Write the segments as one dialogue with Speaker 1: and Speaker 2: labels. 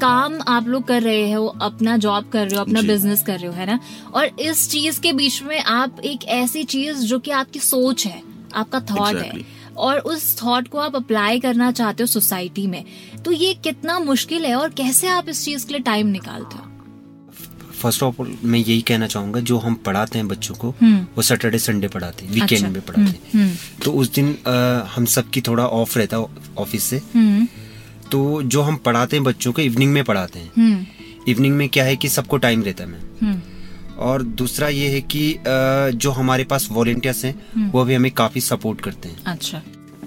Speaker 1: काम आप लोग कर रहे हो अपना जॉब कर रहे हो अपना बिज़नेस कर रहे हो है ना? और इस चीज़ के बीच में आप एक ऐसी चीज़ जो कि आपकी सोच है आपका थॉट
Speaker 2: exactly.
Speaker 1: है और उस थॉट को आप अप्लाई करना चाहते हो सोसाइटी में तो ये कितना मुश्किल है और कैसे आप इस चीज़ के लिए टाइम निकालते हो?
Speaker 3: फ़र्स्ट ऑफ़ ऑल मैं यही कहना चाहूँगा जो हम पढ़ाते हैं बच्चों को
Speaker 1: हम्म।
Speaker 3: वो सैटरडे संडे पढ़ाते हैं वीकेंड
Speaker 1: अच्छा,
Speaker 3: में पढ़ाते हैं।
Speaker 1: हम्म,
Speaker 3: तो उस दिन अ, हम सबकी थोड़ा ऑफ़ रहता है ऑफ़िस से।
Speaker 1: हम्म।
Speaker 3: तो जो हम पढ़ाते हैं बच्चों को इवनिंग में पढ़ाते हैं।
Speaker 1: हम्म।
Speaker 3: इवनिंग में क्या है कि सबको टाइम रहता है
Speaker 1: हम्म।
Speaker 3: और दूसरा ये है कि जो हमारे पास वॉलेंटियर्स हैं वो भी हमें काफ़ी सपोर्ट करते हैं।
Speaker 1: अच्छा।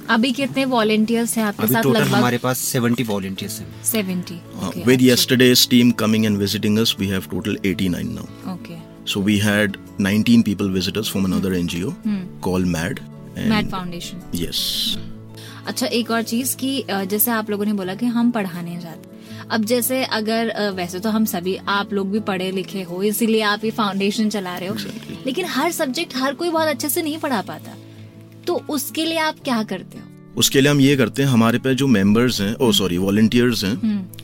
Speaker 1: अभी कितने वॉलेंटियर्स हैं आपके
Speaker 3: अभी
Speaker 1: साथ
Speaker 3: टोटल
Speaker 1: लगभग?
Speaker 3: हमारे पास सेवेंटी वॉलेंटियर्स हैं।
Speaker 1: Seventy
Speaker 2: Uh, with yesterday's team coming and visiting us, we have total 89 now.
Speaker 1: Okay
Speaker 2: So we had 19 people visit us from another NGO called MAD. And
Speaker 1: MAD foundation
Speaker 2: Yes.
Speaker 1: अच्छा एक और चीज़ की जैसे आप लोगों ने बोला कि हम पढ़ाने जाते अब जैसे अगर वैसे तो हम सभी आप लोग भी पढ़े लिखे हो इसीलिए आप ये फाउंडेशन चला रहे हो।
Speaker 2: Exactly.
Speaker 1: लेकिन हर सब्जेक्ट हर कोई बहुत अच्छे से नहीं पढ़ा पाता। तो उसके लिए आप क्या करते हो?
Speaker 2: उसके लिए हम ये करते हैं हमारे पे जो मेंबर्स हैं ओ सॉरी वॉलेंटियर्स हैं
Speaker 1: हम्म।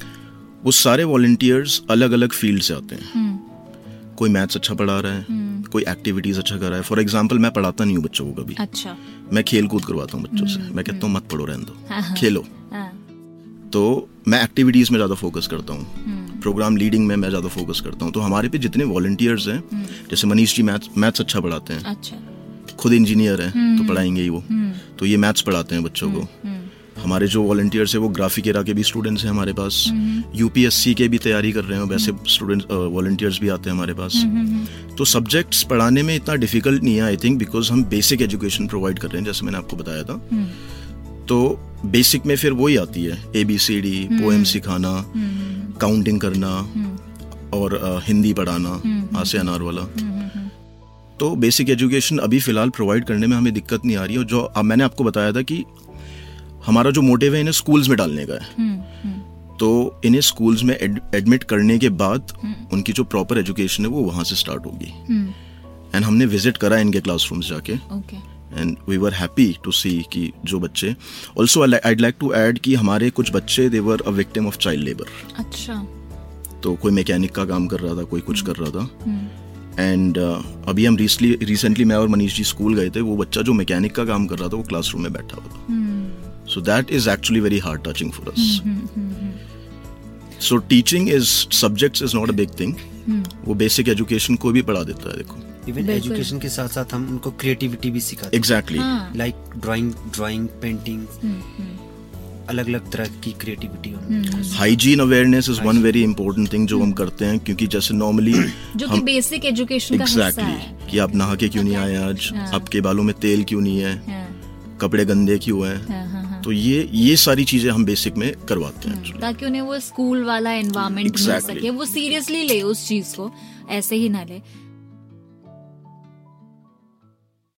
Speaker 2: वो सारे वॉल्टियर्स अलग अलग फ़ील्ड से आते हैं।
Speaker 1: हम्म।
Speaker 2: कोई मैथ्स अच्छा पढ़ा रहा है कोई एक्टिविटीज़ अच्छा कर रहा है। फॉर एग्ज़ाम्पल मैं पढ़ाता नहीं हूँ बच्चों को कभी।
Speaker 1: अच्छा।
Speaker 2: मैं खेल कूद करवाता हूँ बच्चों से। मैं कहता हूँ मत पढ़ो रहने
Speaker 1: हाँ, हाँ।
Speaker 2: दो खेलो।
Speaker 1: हाँ।
Speaker 2: तो मैं एक्टिविटीज़ में ज़्यादा फोकस करता हूँ।
Speaker 1: हम्म।
Speaker 2: प्रोग्राम लीडिंग में मैं ज़्यादा फोकस करता हूँ। तो हमारे पे जितने वॉलेंटियर्स हैं जैसे मनीष जी मैथ्स मैथ्स अच्छा पढ़ाते हैं।
Speaker 1: अच्छा।
Speaker 2: खुद इंजीनियर है तो पढ़ाएँगे ही वो।
Speaker 1: हम्म।
Speaker 2: तो ये मैथ्स पढ़ाते हैं बच्चों को।
Speaker 1: हम्म।
Speaker 2: हमारे जो वॉलेंटियर्स है वो ग्राफिक एरा के भी स्टूडेंट्स हैं हमारे पास। यूपीएससी के भी तैयारी कर रहे हैं वैसे स्टूडेंट्स वॉलेंटियर्स भी आते हैं हमारे पास। तो सब्जेक्ट्स पढ़ाने में इतना डिफ़िकल्ट नहीं है आई थिंक बिकॉज़ हम बेसिक एजुकेशन प्रोवाइड कर रहे हैं जैसे मैंने आपको बताया था। तो बेसिक में फिर वही आती है A B C D poem सिखाना काउंटिंग करना और अ, हिंदी पढ़ाना आ से अनार वाला। तो बेसिक एजुकेशन अभी फ़िलहाल प्रोवाइड करने में हमें दिक्कत नहीं आ रही और जो मैंने आपको बताया था कि हमारा जो मोटिव है इन्हें स्कूल्स में डालने का है।
Speaker 1: हम्म हम्म।
Speaker 2: तो इन्हें स्कूल्स में एडमिट करने के बाद उनकी जो प्रॉपर एजुकेशन है वो वहाँ से स्टार्ट होगी।
Speaker 1: हम्म।
Speaker 2: एंड हमने विज़िट करा इनके क्लासरूम्स जाके। And we were happy to see कि जो बच्चे also I'd like to add कि हमारे कुछ बच्चे they were a victim of child labour
Speaker 1: अच्छा।
Speaker 2: तो कोई मैकेनिक का काम कर रहा था कोई कुछ कर रहा था।
Speaker 1: हम्म।
Speaker 2: एंड अभी हम रिसेंटली रिसेंटली मैं और मनीष जी स्कूल गए थे वो बच्चा जो मैकेनिक का काम कर रहा था वो क्लासरूम में बैठा हुआ था।
Speaker 1: हम्म
Speaker 2: so that is actually very hard touching for us
Speaker 1: hmm hmm
Speaker 2: so teaching is subjects is not a big thing
Speaker 1: hmm
Speaker 2: वो बेसिक एजुकेशन को भी पढ़ा देता है देखो।
Speaker 3: इवन। एजुकेशन के साथ साथ हम उनको क्रिएटिविटी भी सिखाते हैं।
Speaker 2: Exactly
Speaker 3: like drawing drawing painting
Speaker 1: hmm hmm.
Speaker 3: अलग अलग तरह की creativity
Speaker 1: hmm.
Speaker 2: Hygiene awareness is one very important thing जो हम करते हैं क्योंकि जैसे नॉर्मली
Speaker 1: जो कि बेसिक एजुकेशन का हिस्सा
Speaker 2: एग्जैक्टली
Speaker 1: है।
Speaker 2: कि आप नहा के क्यों नहीं आए आज?
Speaker 1: हाँ।
Speaker 2: आपके बालों में तेल क्यों नहीं है?
Speaker 1: हाँ,
Speaker 2: कपड़े गंदे क्यों हाँ,
Speaker 1: हाँ।
Speaker 2: तो ये ये सारी चीज़ें हम बेसिक में करवाते हैं
Speaker 1: ताकि उन्हें वो स्कूल वाला एनवायरमेंट मिल सके वो सीरियसली ले उस चीज़ को ऐसे ही ना ले।